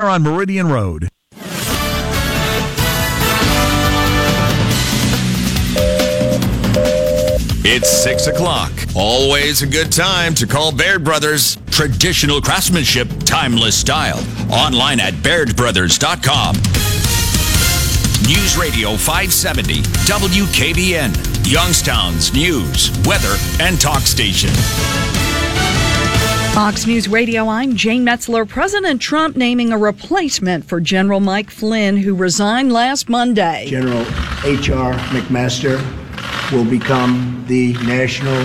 on Meridian Road. It's 6 o'clock. Always a good time to call Baird Brothers. Traditional craftsmanship, timeless style. Online at bairdbrothers.com. News Radio 570, WKBN, Youngstown's news, weather, and talk station. Fox News Radio, I'm Jane Metzler. President Trump naming a replacement for General Mike Flynn, who resigned last Monday. General H.R. McMaster will become the National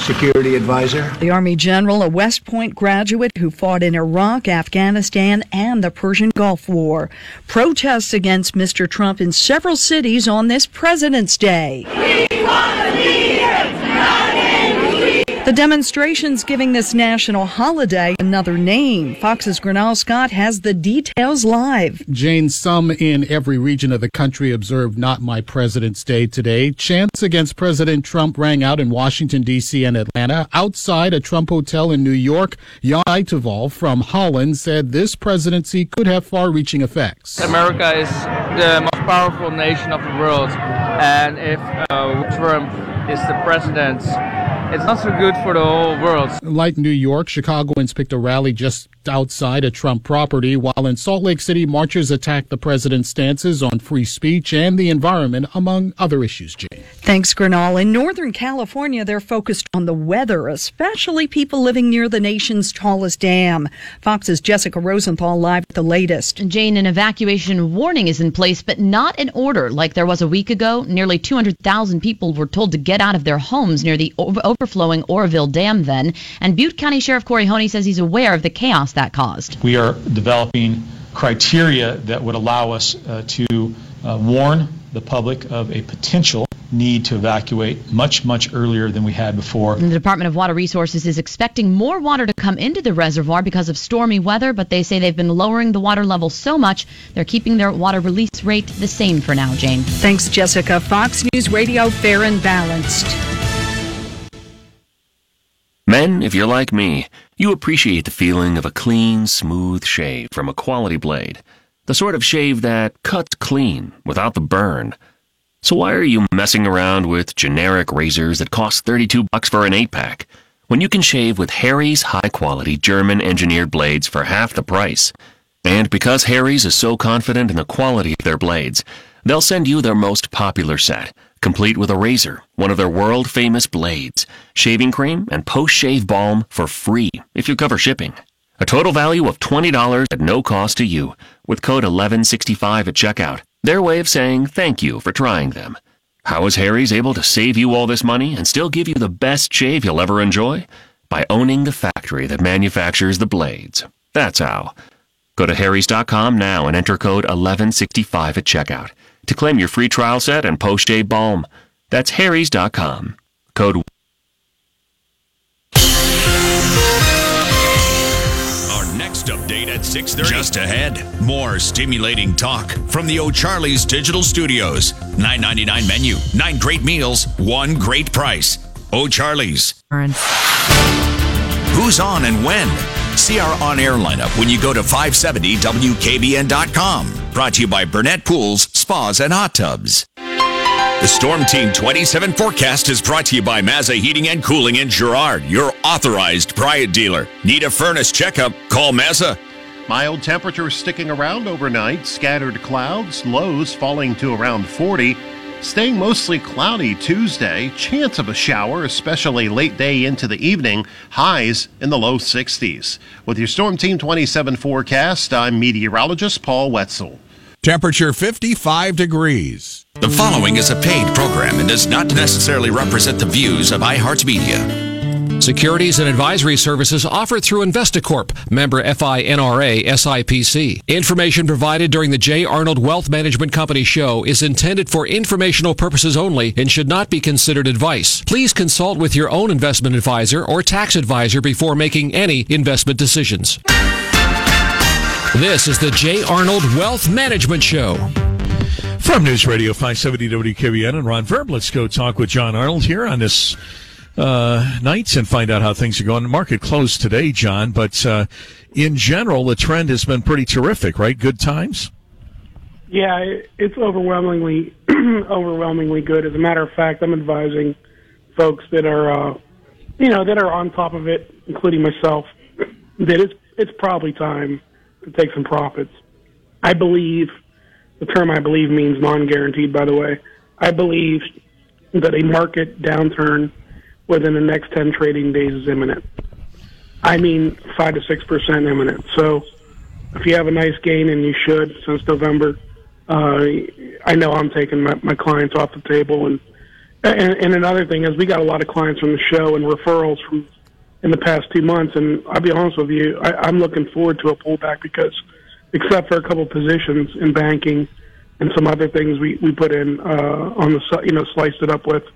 Security Advisor. The Army General, a West Point graduate who fought in Iraq, Afghanistan, and the Persian Gulf War. Protests against Mr. Trump in several cities on this President's Day. The demonstrations giving this national holiday another name. Fox's Gernal Scott has the details live. Jane, some in every region of the country observed Not My President's Day today. Chants against President Trump rang out in Washington, D.C. and Atlanta. Outside a Trump hotel in New York, Jan Eiteval from Holland said this presidency could have far reaching effects. America is the most powerful nation of the world, and if uh, Trump is the president, it's not so good for the whole world. Like New York, Chicagoans picked a rally just outside a Trump property, while in Salt Lake City, marchers attacked the president's stances on free speech and the environment, among other issues, Jane. Thanks, Gernal. In Northern California, they're focused on the weather, especially people living near the nation's tallest dam. Fox's Jessica Rosenthal live with the latest. Jane, an evacuation warning is in place, but not an order like there was a week ago. Nearly 200,000 people were told to get out of their homes near the overflowing Oroville Dam then. And Butte County Sheriff Kory Honea says he's aware of the chaos that caused. We are developing criteria that would allow us uh, to uh, warn the public of a potential need to evacuate much, much earlier than we had before. And the Department of Water Resources is expecting more water to come into the reservoir because of stormy weather, but they say they've been lowering the water level so much they're keeping their water release rate the same for now, Jane. Thanks, Jessica. Fox News Radio, fair and balanced. Men, if you're like me, you appreciate the feeling of a clean, smooth shave from a quality blade. The sort of shave that cuts clean without the burn. So why are you messing around with generic razors that cost 32 bucks for an 8-pack when you can shave with Harry's high-quality German engineered blades for half the price? And because Harry's is so confident in the quality of their blades, they'll send you their most popular set complete with a razor, one of their world famous blades, shaving cream, and post shave balm for free if you cover shipping. A total value of $20 at no cost to you with code 1165 at checkout. Their way of saying thank you for trying them. How is Harry's able to save you all this money and still give you the best shave you'll ever enjoy? By owning the factory that manufactures the blades. That's how. Go to harrys.com now and enter code 1165 at checkout to claim your free trial set and post-shave balm. That's harrys.com. Code Our next update at 6:30. Just ahead, more stimulating talk from the O'Charlie's Digital Studios. 9.99 menu, 9 great meals, 1 great price. O'Charlie's. Who's on and when? See our on air lineup when you go to 570WKBN.com. Brought to you by Burnett Pools, Spas, and Hot Tubs. The Storm Team 27 forecast is brought to you by Mazza Heating and Cooling in Girard, your authorized Bryant dealer. Need a furnace checkup? Call Mazza. Mild temperatures sticking around overnight, scattered clouds, lows falling to around 40. Staying mostly cloudy Tuesday, chance of a shower, especially late day into the evening, highs in the low 60s. With your Storm Team 27 forecast, I'm meteorologist Paul Wetzel. Temperature 55 degrees. The following is a paid program and does not necessarily represent the views of iHeartMedia. Securities and advisory services offered through Investacorp, member FINRA SIPC. Information provided during the J. Arnold Wealth Management Company show is intended for informational purposes only and should not be considered advice. Please consult with your own investment advisor or tax advisor before making any investment decisions. This is the J. Arnold Wealth Management Show. From News Radio 570 WKBN and Ron Verb, let's go talk with John Arnold here on this uh, nights and find out how things are going. The market closed today, John, but uh, in general, the trend has been pretty terrific, right? Good times. Yeah, it's overwhelmingly overwhelmingly good. As a matter of fact, I'm advising folks that are uh, you know that are on top of it, including myself, that it's it's probably time to take some profits. I believe the term I believe means non-guaranteed. By the way, I believe that a market downturn within the next 10 trading days is imminent. I mean, 5 to 6% imminent. So if you have a nice gain, and you should since November, uh, I know I'm taking my, my clients off the table. And, and, and another thing is we got a lot of clients from the show and referrals from in the past two months. And I'll be honest with you, I, I'm looking forward to a pullback because except for a couple positions in banking and some other things we, we put in uh, on the, you know, sliced it up with –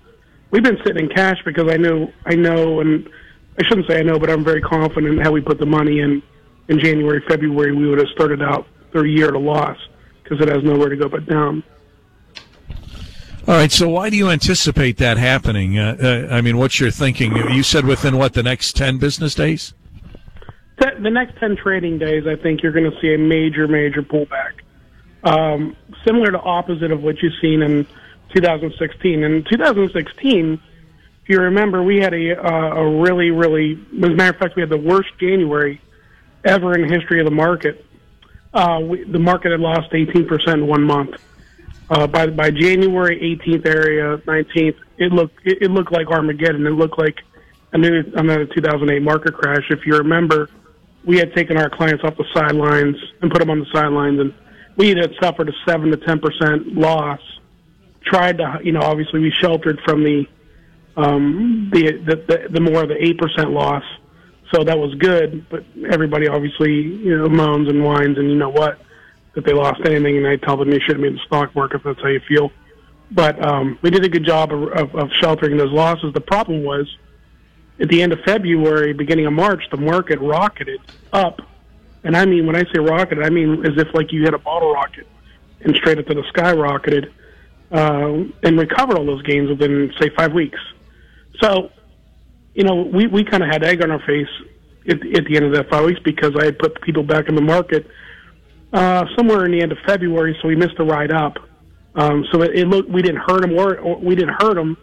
we've been sitting in cash because I know I know, and I shouldn't say I know, but I'm very confident how we put the money in. In January, February, we would have started out the year at a loss because it has nowhere to go but down. All right. So why do you anticipate that happening? Uh, uh, I mean, what's your thinking? You said within what the next ten business days? The next ten trading days, I think you're going to see a major, major pullback, um, similar to opposite of what you've seen in 2016. In 2016, if you remember, we had a uh, a really, really, as a matter of fact, we had the worst January ever in the history of the market. Uh, we, the market had lost 18% in one month. Uh, by by January 18th area, 19th, it looked it, it looked like Armageddon. It looked like another another 2008 market crash. If you remember, we had taken our clients off the sidelines and put them on the sidelines, and we had suffered a seven to 10 percent loss tried to, you know, obviously we sheltered from the um, the, the the more of the eight percent loss, so that was good. But everybody obviously, you know, moans and whines, and you know what, that they lost anything, and I tell them you shouldn't be in the stock market if that's how you feel. But um, we did a good job of, of, of sheltering those losses. The problem was at the end of February, beginning of March, the market rocketed up. And I mean, when I say rocketed, I mean as if like you hit a bottle rocket and straight up to the sky rocketed uh, and recovered all those gains within say five weeks. So, you know, we we kind of had egg on our face at, at the end of that five weeks because I had put people back in the market uh, somewhere in the end of February, so we missed the ride up. Um, so it, it looked we didn't hurt them or, or we didn't hurt them,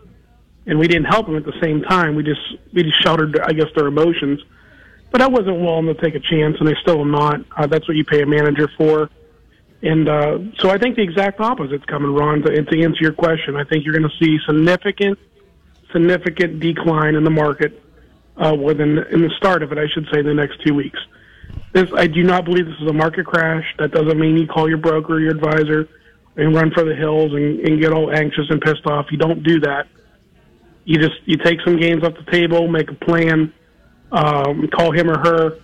and we didn't help them at the same time. We just we just sheltered, I guess, their emotions. But I wasn't willing to take a chance, and I still am not. Uh, that's what you pay a manager for. And uh, so I think the exact opposite's coming, Ron. To, to answer your question, I think you're going to see significant, significant decline in the market uh, within in the start of it. I should say the next two weeks. This I do not believe this is a market crash. That doesn't mean you call your broker, or your advisor, and run for the hills and, and get all anxious and pissed off. You don't do that. You just you take some gains off the table, make a plan, um, call him or her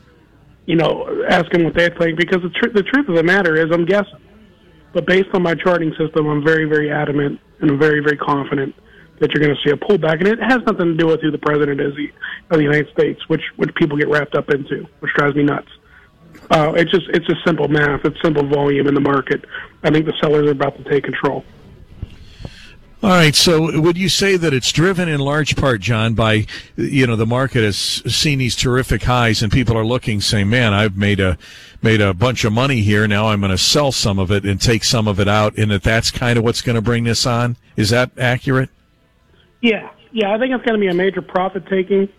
you know, ask them what they think because the, tr- the truth of the matter is I'm guessing. But based on my charting system, I'm very, very adamant and very, very confident that you're going to see a pullback. And it has nothing to do with who the president is of the United States, which, which people get wrapped up into, which drives me nuts. Uh, it's just it's just simple math. It's simple volume in the market. I think the sellers are about to take control. All right. So, would you say that it's driven in large part, John, by you know the market has seen these terrific highs, and people are looking, saying, "Man, I've made a made a bunch of money here. Now I'm going to sell some of it and take some of it out," and that that's kind of what's going to bring this on. Is that accurate? Yeah, yeah. I think it's going to be a major profit taking.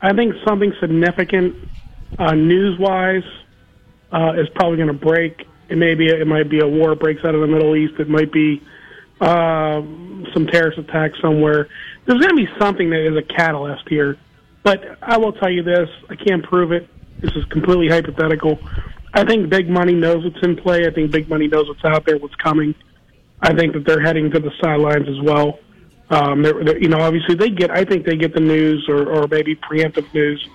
I think something significant, uh, news wise, uh, is probably going to break. It may be it might be a war breaks out of the Middle East. It might be uh, some terrorist attack somewhere. There's going to be something that is a catalyst here. But I will tell you this: I can't prove it. This is completely hypothetical. I think big money knows what's in play. I think big money knows what's out there, what's coming. I think that they're heading to the sidelines as well. Um, they're, they're, you know, obviously they get. I think they get the news or, or maybe preemptive news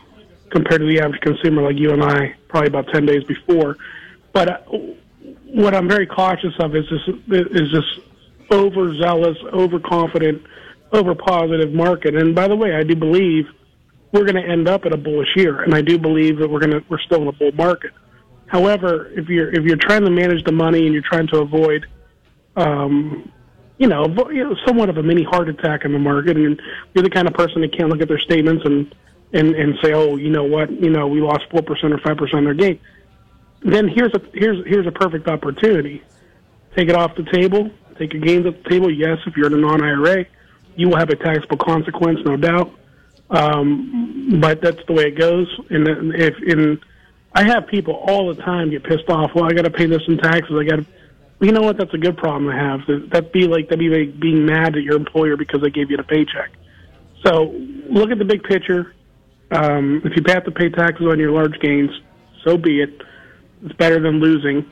compared to the average consumer like you and I, probably about ten days before. But uh, what I'm very cautious of is this is this overzealous, overconfident, over positive market. And by the way, I do believe we're going to end up at a bullish year, and I do believe that we're going to we're still in a bull market. However, if you're if you're trying to manage the money and you're trying to avoid, um, you know, vo- you know, somewhat of a mini heart attack in the market, and you're the kind of person that can't look at their statements and and and say, oh, you know what, you know, we lost four percent or five percent of their gain. Then here's a here's here's a perfect opportunity. Take it off the table. Take your gains off the table. Yes, if you're in a non-IRA, you will have a taxable consequence, no doubt. Um, but that's the way it goes. And if in, I have people all the time get pissed off. Well, I got to pay this in taxes. I got to. You know what? That's a good problem to have. That- That'd be like that'd be like being mad at your employer because they gave you the paycheck. So look at the big picture. Um, if you have to pay taxes on your large gains, so be it. It's better than losing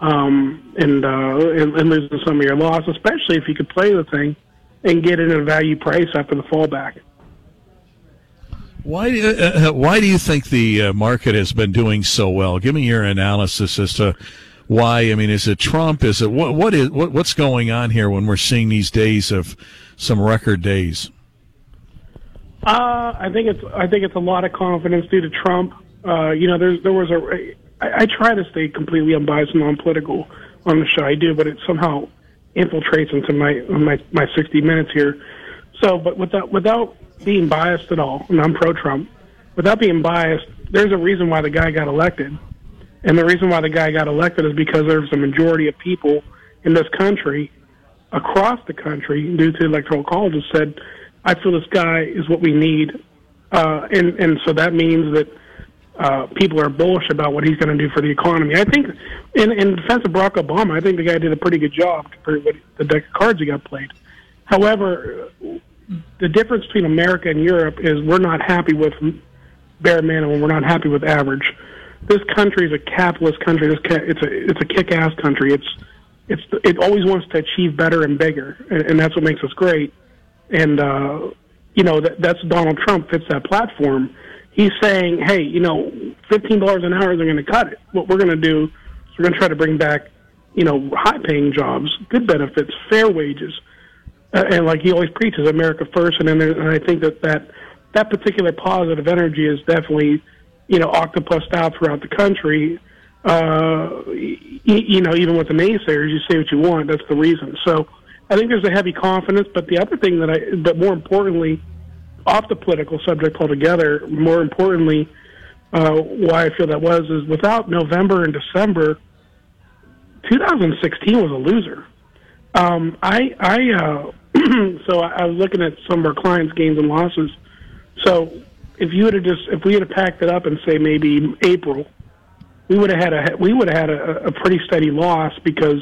um, and, uh, and and losing some of your loss, especially if you could play the thing and get it at a value price after the fallback. Why, uh, uh, why do you think the uh, market has been doing so well? Give me your analysis as to why. I mean, is it Trump? Is it what? What is what, what's going on here when we're seeing these days of some record days? Uh, I think it's I think it's a lot of confidence due to Trump. Uh, you know, there's there was a I, I try to stay completely unbiased and non-political on the show. I do, but it somehow infiltrates into my my my 60 minutes here. So, but without without being biased at all, and I'm pro-Trump, without being biased, there's a reason why the guy got elected, and the reason why the guy got elected is because there's a majority of people in this country, across the country, due to electoral colleges, said, "I feel this guy is what we need," uh, and and so that means that uh, people are bullish about what he's going to do for the economy. I think, in, in defense of Barack Obama, I think the guy did a pretty good job compared to the deck of cards he got played. However, the difference between America and Europe is we're not happy with bare minimum. We're not happy with average. This country is a capitalist country. This it's a it's a kick-ass country. It's it's it always wants to achieve better and bigger, and, and that's what makes us great. And uh, you know that that's Donald Trump fits that platform. He's saying, hey, you know, fifteen dollars an hour isn't going to cut it. What we're going to do is we're going to try to bring back, you know, high-paying jobs, good benefits, fair wages, uh, and like he always preaches, America first. And then and I think that that that particular positive energy is definitely, you know, octopused out throughout the country. Uh, y- you know, even with the naysayers, you say what you want. That's the reason. So I think there's a heavy confidence. But the other thing that I, but more importantly, off the political subject altogether, more importantly, uh, why I feel that was is without November and December, 2016 was a loser. Um, I, I, uh, so I, I was looking at some of our clients' gains and losses. So if you would have just, if we had packed it up and say maybe April, we would have had a, we would have had a, a pretty steady loss because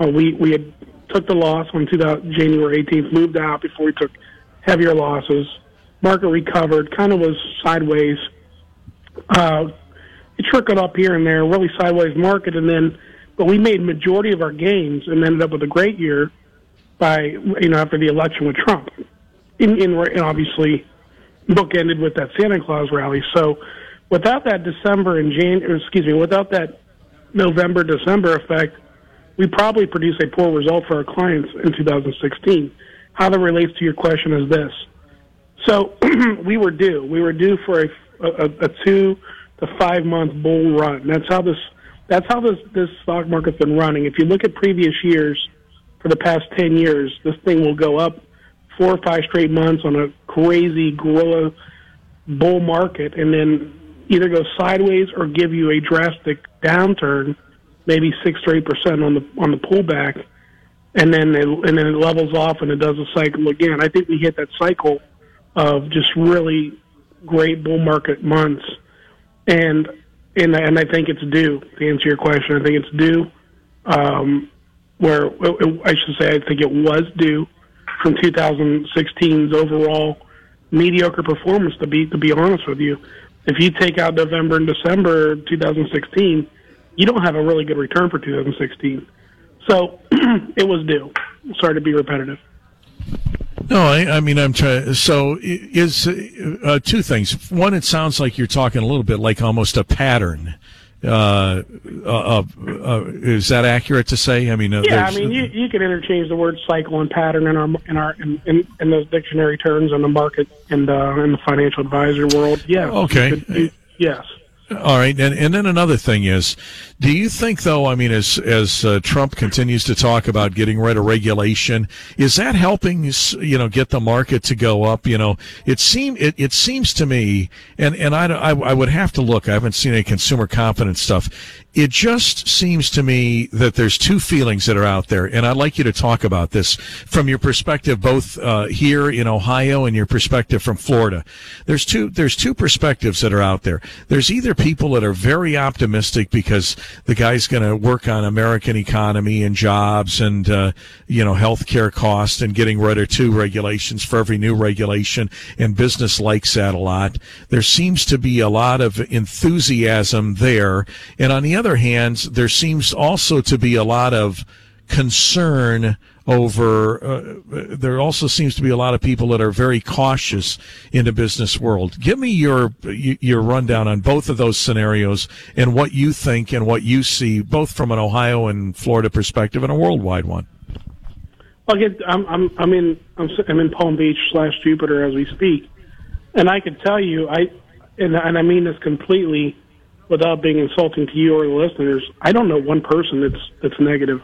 uh, we we had took the loss on 2000, January 18th, moved out before we took heavier losses. Market recovered, kind of was sideways. Uh, it trickled up here and there, really sideways market, and then, but we made majority of our gains and ended up with a great year by you know after the election with Trump, in, in and obviously bookended with that Santa Claus rally. So without that December and January, excuse me, without that November December effect, we probably produce a poor result for our clients in 2016. How that relates to your question is this. So we were due. We were due for a, a, a two to five month bull run. That's how this. That's how this this stock market's been running. If you look at previous years, for the past ten years, this thing will go up four or five straight months on a crazy gorilla bull market, and then either go sideways or give you a drastic downturn, maybe six or eight percent on the on the pullback, and then it, and then it levels off and it does a cycle again. I think we hit that cycle of just really great bull market months, and and and I think it's due. To answer your question, I think it's due. Um, where I should say, I think it was due from 2016's overall mediocre performance. To be to be honest with you, if you take out November and December 2016, you don't have a really good return for 2016. So it was due. Sorry to be repetitive. No, I, I mean I'm trying. So is uh, two things. One, it sounds like you're talking a little bit like almost a pattern. Uh, uh, uh, is that accurate to say? I mean, uh, Yeah, I mean, you, you can interchange the word cycle and pattern in our in our in, in, in those dictionary terms in the market and uh, in the financial advisor world. Yeah. Okay. You- yes. All right, and and then another thing is, do you think though? I mean, as as uh, Trump continues to talk about getting rid of regulation, is that helping you know get the market to go up? You know, it seem it, it seems to me, and and I, I I would have to look. I haven't seen any consumer confidence stuff. It just seems to me that there's two feelings that are out there, and I'd like you to talk about this from your perspective, both uh, here in Ohio and your perspective from Florida. There's two there's two perspectives that are out there. There's either people that are very optimistic because the guy's going to work on American economy and jobs and uh, you know healthcare costs and getting rid of two regulations for every new regulation, and business likes that a lot. There seems to be a lot of enthusiasm there, and on the other hand, there seems also to be a lot of concern over uh, there also seems to be a lot of people that are very cautious in the business world. Give me your your rundown on both of those scenarios and what you think and what you see both from an ohio and florida perspective and a worldwide one. Well, I'm, I'm, I'm in, I'm, I'm in Palm Beach slash Jupiter as we speak, and I can tell you, I, and, and I mean this completely without being insulting to you or the listeners, I don't know one person that's that's negative.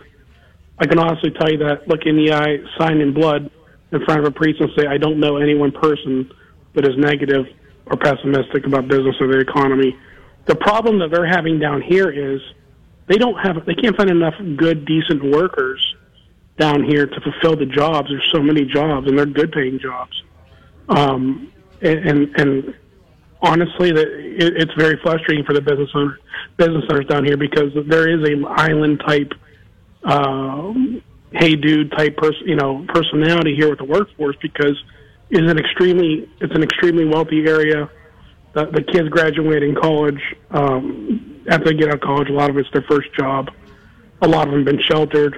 I can honestly tell you that, look in the eye, sign in blood in front of a priest and say, I don't know any one person that is negative or pessimistic about business or the economy. The problem that they're having down here is they don't have, they can't find enough good, decent workers down here to fulfill the jobs. There's so many jobs, and they're good paying jobs. Um, and, and, and honestly, that it, it's very frustrating for the business owner, business owners down here because there is a island type, uh, hey dude type person, you know, personality here with the workforce because it's an extremely it's an extremely wealthy area. The, the kids graduating college um, after they get out of college, a lot of it's their first job. A lot of them been sheltered.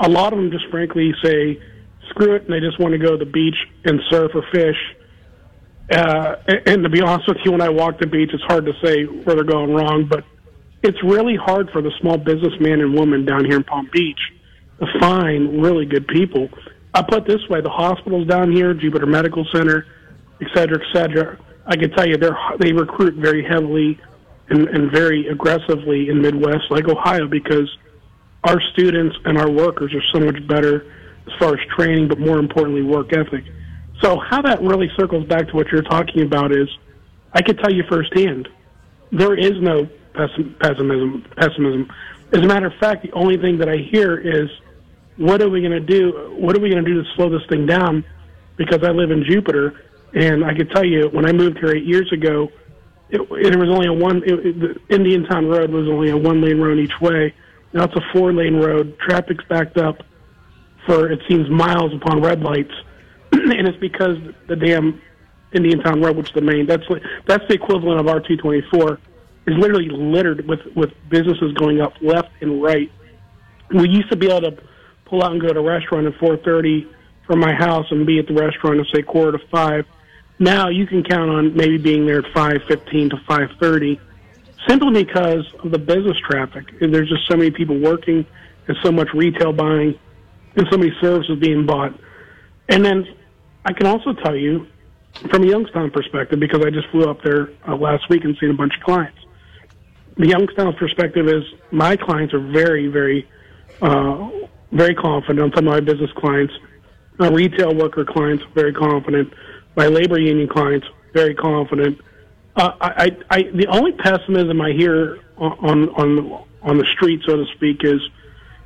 A lot of them just frankly say, "Screw it," and they just want to go to the beach and surf or fish uh, and to be honest with you, when I walk the beach, it's hard to say where they're going wrong, but it's really hard for the small businessman and woman down here in Palm Beach to find really good people. I put this way: the hospitals down here, Jupiter Medical Center, et cetera, et cetera. I can tell you they they recruit very heavily and, and very aggressively in Midwest, like Ohio, because our students and our workers are so much better as far as training, but more importantly, work ethic. So how that really circles back to what you're talking about is, I can tell you firsthand, there is no pessimism. Pessimism. As a matter of fact, the only thing that I hear is, what are we going to do? What are we going to do to slow this thing down? Because I live in Jupiter, and I can tell you, when I moved here eight years ago, it, it was only a one. It, it, the Indiantown Road was only a one lane road each way. Now it's a four lane road. Traffic's backed up for it seems miles upon red lights and it's because the damn Indiantown Road, which is the main, that's that's the equivalent of R two twenty four, is literally littered with with businesses going up left and right. We used to be able to pull out and go to a restaurant at four thirty from my house and be at the restaurant at say quarter to five. Now you can count on maybe being there at five fifteen to five thirty, simply because of the business traffic. And there's just so many people working, and so much retail buying, and so many services being bought. And then I can also tell you from a Youngstown perspective, because I just flew up there uh, last week and seen a bunch of clients. The Youngstown perspective is my clients are very, very, uh, very confident. Talking about my business clients, my retail worker clients, very confident. My labor union clients, very confident. Uh, I, I, the only pessimism I hear on on on the street, so to speak, is,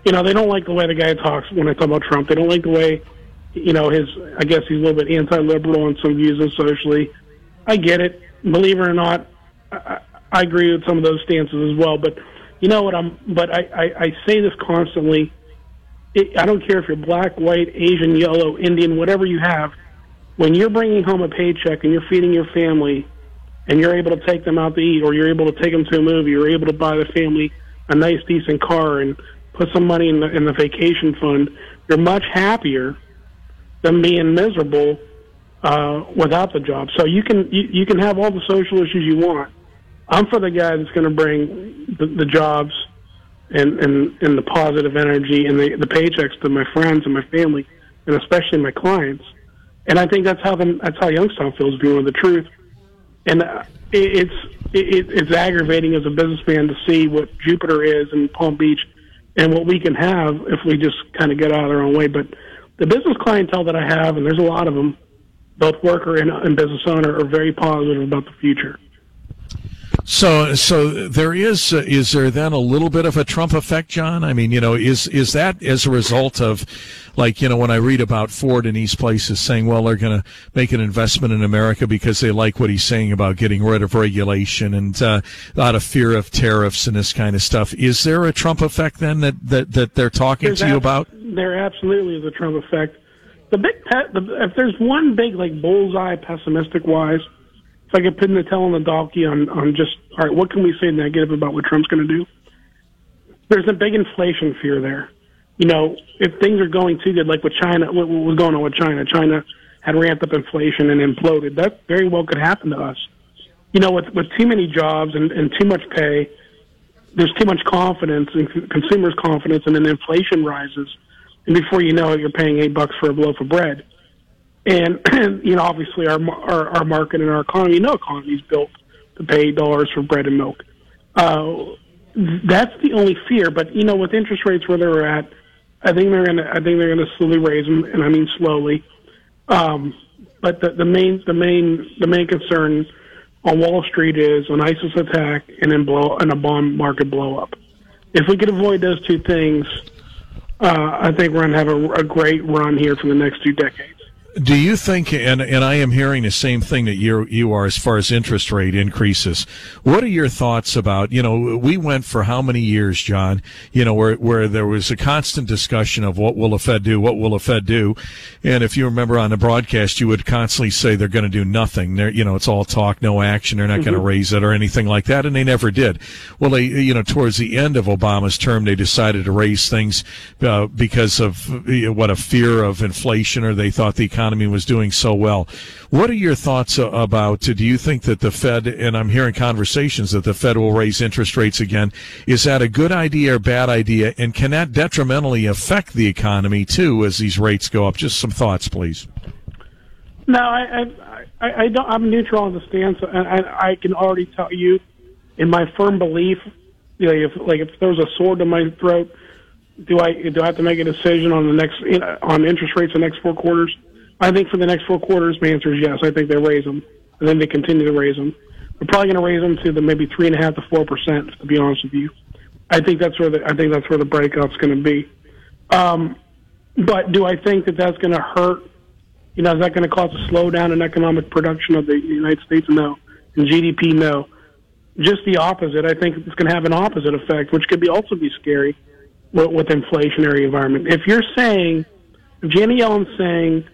you know, they don't like the way the guy talks when I talk about Trump. They don't like the way you know, his, I guess he's a little bit anti-liberal on some views and socially. I get it. Believe it or not, I, I agree with some of those stances as well. But you know what I'm, but I, I, I say this constantly. It, I don't care if you're black, white, Asian, yellow, Indian, whatever you have. When you're bringing home a paycheck and you're feeding your family, and you're able to take them out to eat, or you're able to take them to a movie, you're able to buy the family a nice, decent car, and put some money in the in the vacation fund, you're much happier them being miserable uh, without the job. So you can you, you can have all the social issues you want. I'm for the guy that's going to bring the, the jobs and, and and the positive energy and the the paychecks to my friends and my family and especially my clients. And I think that's how the, that's how Youngstown feels. Being the truth, and uh, it, it's it, it's aggravating as a businessman to see what Jupiter is in Palm Beach and what we can have if we just kind of get out of our own way. But the business clientele that I have, and there's a lot of them, both worker and, and business owner, are very positive about the future. So, so there is uh, is there then a little bit of a Trump effect, John? I mean, you know, is is that as a result of, like, you know, when I read about Ford and these places saying, well, they're going to make an investment in America because they like what he's saying about getting rid of regulation and uh, out of fear of tariffs and this kind of stuff. Is there a Trump effect then that that, that they're talking There's to you ab- about? There absolutely is a Trump effect. The big pet, the, if there's one big like bullseye pessimistic wise, if I could pin the tail on the donkey on on just all right, what can we say negative about what Trump's going to do? There's a big inflation fear there. You know, if things are going too good, like with China, what was going on with China? China had ramped up inflation and imploded. That very well could happen to us. You know, with with too many jobs and, and too much pay, there's too much confidence and consumers' confidence, and then inflation rises, and before you know it, you're paying eight bucks for a loaf of bread. And, you know, obviously our, our our market and our economy, no economy is built to pay dollars for bread and milk. Uh, that's the only fear. But you know, with interest rates where they're at, I think they're gonna I think they're gonna slowly raise them, and I mean slowly. Um, but the, the main the main the main concern on Wall Street is an ISIS attack and then blow and a bond market blow up. If we could avoid those two things, uh, I think we're to have a, a great run here for the next two decades. Do you think, and, and I am hearing the same thing that you you are as far as interest rate increases. What are your thoughts about, you know, we went for how many years, John, you know, where, where there was a constant discussion of what will the Fed do, what will the Fed do? And if you remember on the broadcast, you would constantly say they're going to do nothing. They're, you know, it's all talk, no action. They're not going to raise it or anything like that. And they never did. Well, they, you know, towards the end of Obama's term, they decided to raise things, uh, because of uh, what a fear of inflation or they thought the economy was doing so well. What are your thoughts about, do you think that the Fed, and I'm hearing conversations that the Fed will raise interest rates again. Is that a good idea or bad idea? And can that detrimentally affect the economy too as these rates go up? Just some thoughts, please. No, I, I, I don't. I'm neutral on the stance, and I, I can already tell you, in my firm belief, you know, if like if there was a sword to my throat, do I do I have to make a decision on the next you know, on interest rates the next four quarters? I think for the next four quarters, my answer is yes. I think they raise them, and then they continue to raise them. We're probably going to raise them to the maybe three and a half to four percent. To be honest with you, I think that's where the I think that's where the breakout's going to be. Um, but do I think that that's going to hurt you know, is that going to cause a slowdown in economic production of the United States? No. And GDP? No. Just the opposite. I think it's going to have an opposite effect, which could be also be scary with, with inflationary environment. If you're saying, if Janet Yellen's saying,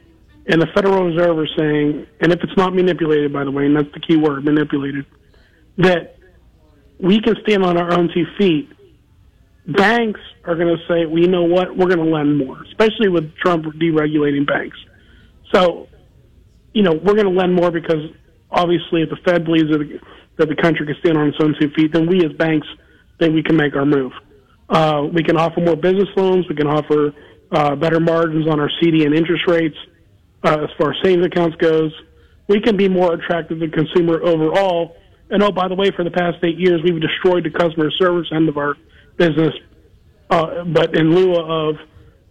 and the Federal Reserve are saying, and if it's not manipulated, by the way, and that's the key word, manipulated, that we can stand on our own two feet, banks are going to say, well, you know what, we're going to lend more, especially with Trump deregulating banks. So, you know, we're going to lend more because obviously, if the Fed believes that the, that the country can stand on its own two feet, then we as banks think we can make our move. Uh, we can offer more business loans. We can offer uh, better margins on our CD and interest rates. Uh, as far as savings accounts goes, we can be more attractive to the consumer overall. And oh, by the way, for the past eight years, we've destroyed the customer service end of our business. Uh, but in lieu of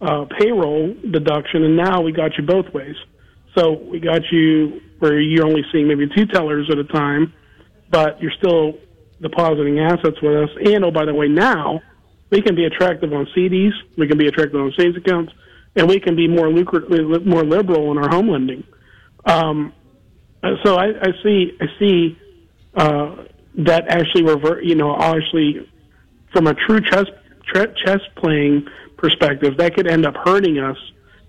uh, payroll deduction, and now we got you both ways. So we got you where you're only seeing maybe two tellers at a time, but you're still depositing assets with us. And oh, by the way, now we can be attractive on CDs, we can be attractive on savings accounts, and we can be more lucrative, more liberal in our home lending. Um, so I, I see, I see uh, that actually revert. You know, actually, from a true chess chess playing perspective, that could end up hurting us,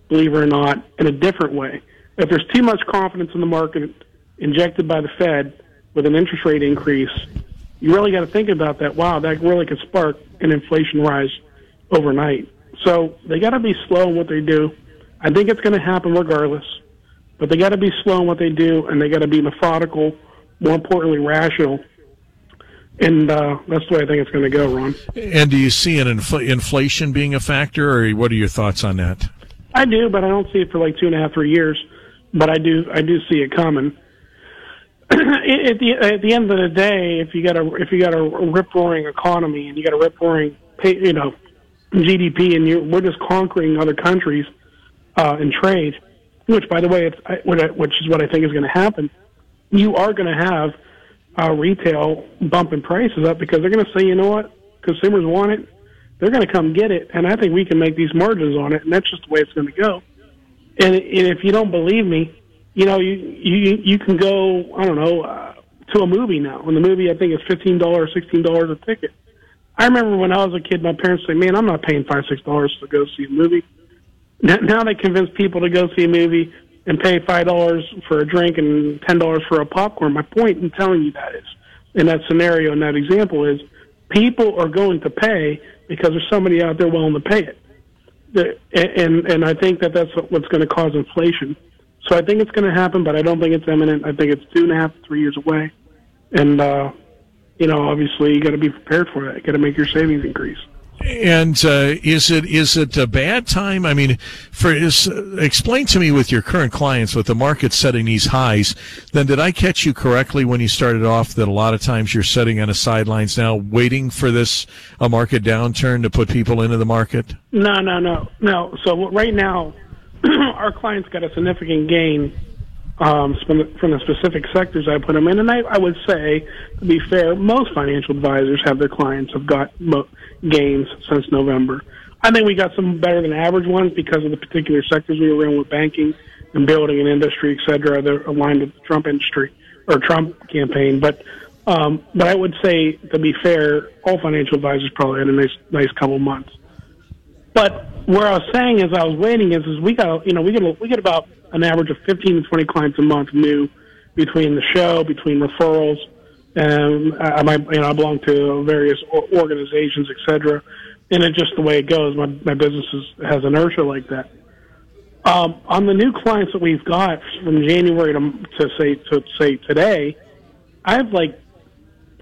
believe it or not, in a different way. If there's too much confidence in the market injected by the Fed with an interest rate increase, you really got to think about that. Wow, that really could spark an inflation rise overnight. So they got to be slow in what they do. I think it's going to happen regardless, but they got to be slow in what they do, and they got to be methodical. More importantly, rational. And uh, that's the way I think it's going to go, Ron. And do you see an infl- inflation being a factor, or what are your thoughts on that? I do, but I don't see it for like two and a half, three years. But I do, I do see it coming. at the at the end of the day, if you got a if you got a rip roaring economy and you got a rip roaring you know GDP and you we're just conquering other countries uh, in trade, which by the way, it's which is what I think is going to happen. You are going to have uh, retail bumping prices up because they're going to say, you know what, consumers want it, they're going to come get it, and I think we can make these margins on it, and that's just the way it's going to go. And, and if you don't believe me, you know, you you you can go, I don't know, uh, to a movie now. And the movie, I think, is fifteen dollars, sixteen dollars a ticket. I remember when I was a kid, my parents say, "Man, I'm not paying five, six dollars to go see a movie." Now they convince people to go see a movie and pay five dollars for a drink and ten dollars for a popcorn. My point in telling you that is, in that scenario, in that example, is people are going to pay because there's somebody out there willing to pay it. And and I think that that's what's going to cause inflation. So I think it's going to happen, but I don't think it's imminent. I think it's two and a half, three years away, and uh, you know, obviously, you got to be prepared for that. You got to make your savings increase. And uh, is it is it a bad time? I mean, for is, uh, explain to me with your current clients with the market setting these highs. Then did I catch you correctly when you started off that a lot of times you're sitting on the sidelines now, waiting for this a market downturn to put people into the market? No, no, no, no. So right now, our clients got a significant gain um, from, the, from the specific sectors I put them in. And I, I would say, to be fair, most financial advisors have their clients have got mo- gains since November. I think we got some better than average ones because of the particular sectors we were in with banking and building and industry, et cetera. They're aligned with the Trump industry or Trump campaign. But um, but I would say, to be fair, all financial advisors probably had a nice nice couple months. But where I was saying as I was waiting is, is we got you know we get we get about an average of 15 to 20 clients a month new between the show, between referrals. And I, I, you know, I belong to various organizations, et cetera. And it's just the way it goes. My, my business is, has inertia like that. Um, on the new clients that we've got from January to, to say to say today, I've like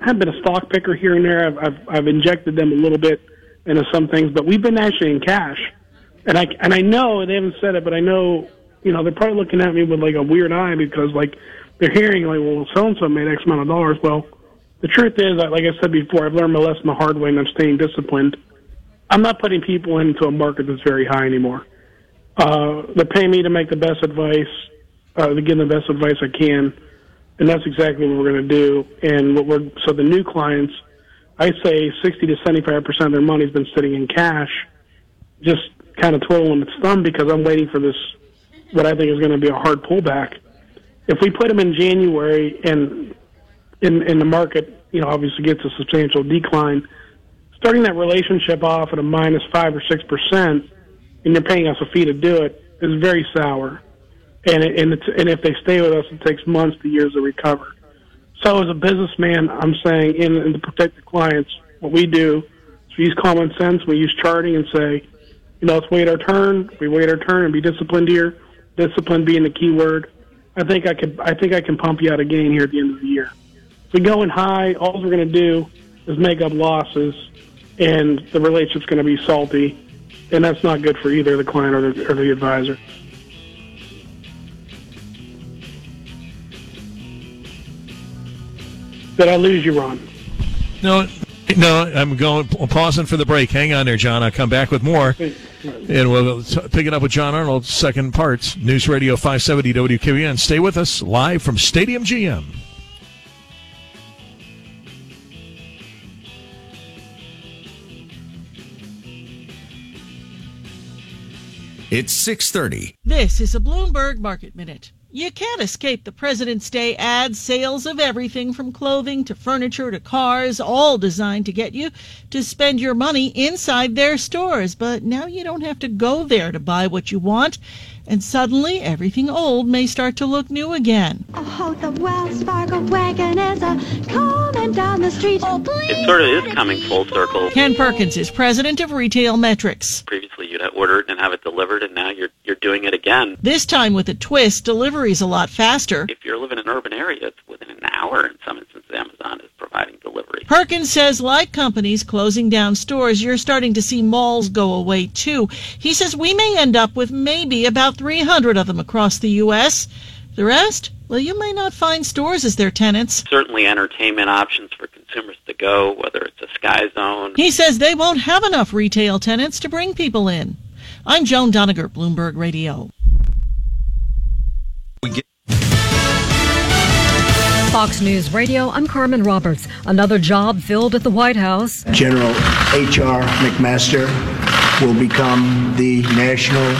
I've been a stock picker here and there. I've, I've I've injected them a little bit into some things, but we've been actually in cash. And I and I know they haven't said it, but I know you know, they're probably looking at me with like a weird eye because like they're hearing like, well, so and so made X amount of dollars. Well, the truth is, like I said before, I've learned my lesson the hard way, and I'm staying disciplined. I'm not putting people into a market that's very high anymore. Uh, they're paying me to make the best advice, uh, to give them the best advice I can, and that's exactly what we're going to do. And what we're so the new clients, I say 60 to 75 percent of their money's been sitting in cash, just kind of twiddling its thumb because I'm waiting for this what I think is going to be a hard pullback. If we put them in January and in in the market, you know, obviously gets a substantial decline, starting that relationship off at a minus five or six percent, and you're paying us a fee to do it is very sour. And it, and it's, and if they stay with us, it takes months to years to recover. So as a businessman, I'm saying, in, in to protect the clients, what we do is we use common sense. We use charting and say, you know, let's wait our turn. We wait our turn and be disciplined here discipline being the key word. I think I could. I think I can pump you out a gain here at the end of the year. If we go in high, all we're going to do is make up losses, and the relationship's going to be salty, and that's not good for either the client or the, or the advisor. Did I lose you, Ron? No, no. I'm going pausing for the break. Hang on there, John. I'll come back with more. And we'll pick it up with John Arnold, second part, News Radio 570 WKBN. Stay with us live from Stadium GM. It's 6:30. This is a Bloomberg Market Minute. You can't escape the President's Day ads, sales of everything from clothing to furniture to cars, all designed to get you to spend your money inside their stores. But now you don't have to go there to buy what you want and suddenly everything old may start to look new again. Oh, the Wells Fargo wagon is a coming down the street. Oh, please. It sort of is coming full circle. Ken Perkins is president of Retail Metrics. Previously, you'd order it and have it delivered, and now you're you're doing it again. This time with a twist, delivery's a lot faster. If you're living in an urban area, it's within an hour. In some instances, Amazon is providing delivery. Perkins says, like companies closing down stores, you're starting to see malls go away too. He says we may end up with maybe about 300 of them across the U.S. The rest Well, you may not find stores as their tenants. Certainly, entertainment options for consumers to go, whether it's a Sky Zone. He says they won't have enough retail tenants to bring people in. I'm Joan Doniger, Bloomberg Radio. Fox News Radio, I'm Carmen Roberts. Another job filled at the White House. General H.R. McMaster will become the National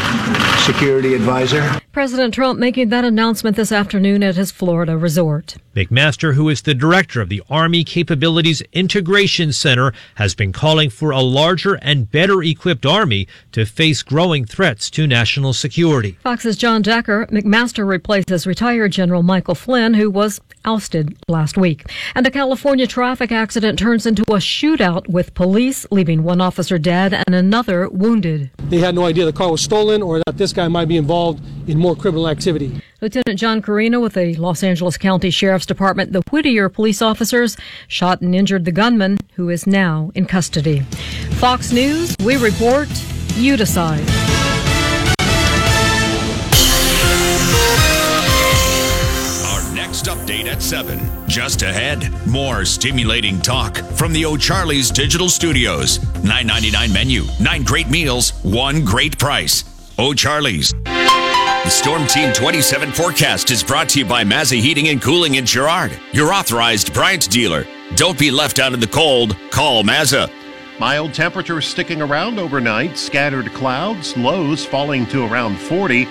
Security Advisor. President Trump making that announcement this afternoon at his Florida resort. McMaster, who is the director of the Army Capabilities Integration Center, has been calling for a larger and better equipped Army to face growing threats to national security. Fox's John Decker, McMaster replaces retired General Michael Flynn, who was ousted last week. And a California traffic accident turns into a shootout with police, leaving one officer dead and another wounded. They had no idea the car was stolen or that this guy might be involved in more criminal activity. Lieutenant John Carino with the Los Angeles County Sheriff's Department, the Whittier police officers shot and injured the gunman, who is now in custody. Fox News, we report, you decide. Update at 7. Just ahead, more stimulating talk from the O'Charlie's Digital Studios. 9.99 menu, 9 great meals, 1 great price. O'Charlie's. The Storm Team 27 forecast is brought to you by Mazza Heating and Cooling in Girard, your authorized Bryant dealer. Don't be left out in the cold. Call Mazza. Mild temperatures sticking around overnight, scattered clouds, lows falling to around 40.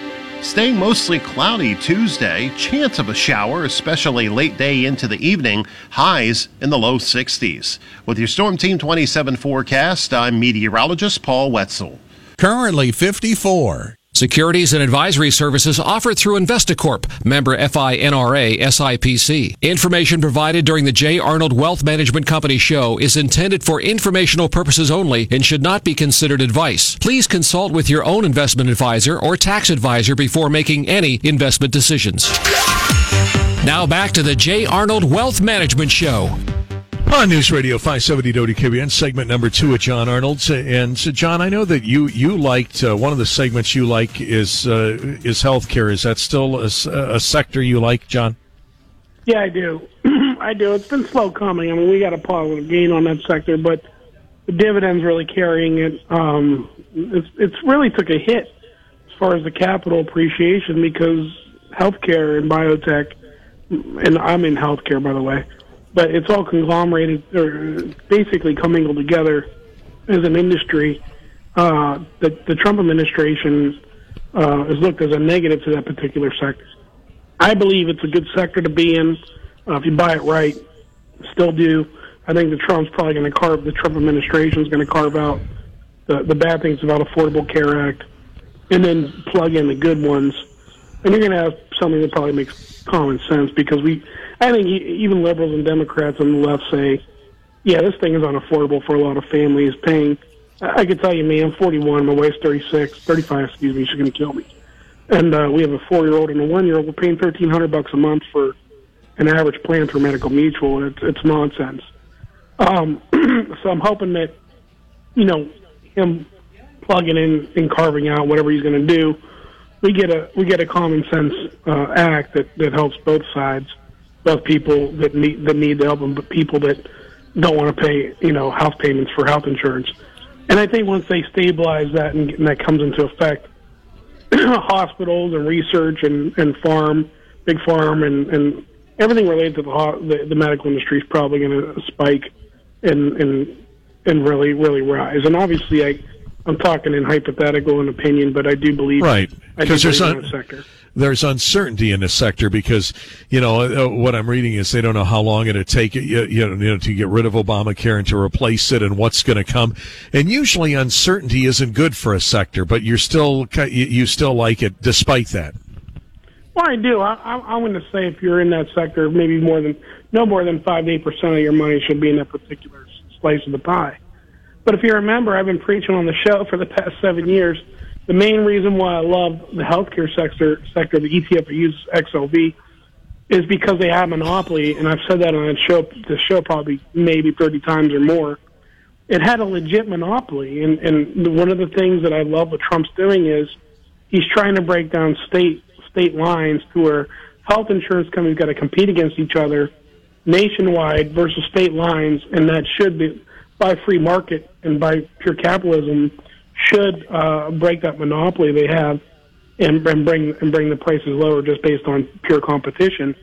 Staying mostly cloudy Tuesday, chance of a shower, especially late day into the evening, highs in the low 60s. With your Storm Team 27 forecast, I'm meteorologist Paul Wetzel. Currently 54. Securities and advisory services offered through Investacorp, member FINRA SIPC. Information provided during the J. Arnold Wealth Management Company show is intended for informational purposes only and should not be considered advice. Please consult with your own investment advisor or tax advisor before making any investment decisions. Now back to the J. Arnold Wealth Management Show. On News Radio 570 WKBN, segment number two at John Arnold's. And so, John, I know that you you liked uh, one of the segments you like is uh, is healthcare. Is that still a, a sector you like, John? Yeah, I do. I do. It's been slow coming. I mean, we got a positive gain on that sector, but the dividends really carrying it. Um, it's it's really took a hit as far as the capital appreciation because healthcare and biotech, and I'm in healthcare by the way, but it's all conglomerated or basically commingled together as an industry. Uh, the, the Trump administration uh, has looked as a negative to that particular sector. I believe it's a good sector to be in uh, if you buy it right. Still do. I think the Trump's probably going to carve the Trump administration is going to carve out the the bad things about Affordable Care Act, and then plug in the good ones. And you're going to have something that probably makes common sense because we, I think even liberals and Democrats on the left say, yeah, this thing is unaffordable for a lot of families. Paying, I can tell you, man, I'm 41, my wife's 36, 35, excuse me, she's going to kill me. And uh, we have a four-year-old and a one-year-old. We're paying 1,300 bucks a month for an average plan through Medical Mutual. It's it's nonsense. Um, so I'm hoping that you know him plugging in and carving out whatever he's going to do, we get a we get a common sense uh, act that that helps both sides, both people that need that need the help and but people that don't want to pay you know house payments for health insurance. And I think once they stabilize that and, and that comes into effect, hospitals and research and, and pharma, big pharma and, and everything related to the, the the medical industry is probably going to spike and and and really really rise. And obviously, I I'm talking in hypothetical and opinion, but I do believe Right, because there's believe un- in the sector. There's uncertainty in the sector because you know uh, what I'm reading is they don't know how long it'll take you, you know, to get rid of Obamacare and to replace it and what's going to come. And usually uncertainty isn't good for a sector, but you're still you still like it despite that. Well, I do. I, I, I'm going to say if you're in that sector, maybe more than no more than five to eight percent of your money should be in that particular slice of the pie. But if you remember, I've been preaching on the show for the past seven years. The main reason why I love the healthcare sector, sector, the ETF I use XLV, is because they have monopoly, and I've said that on the show, the show probably maybe 30 times or more. It had a legit monopoly, and and one of the things that I love what Trump's doing is he's trying to break down state state lines to where health insurance companies got to compete against each other nationwide versus state lines, and that should be by free market and by pure capitalism should uh, break that monopoly they have and, and bring and bring the prices lower just based on pure competition.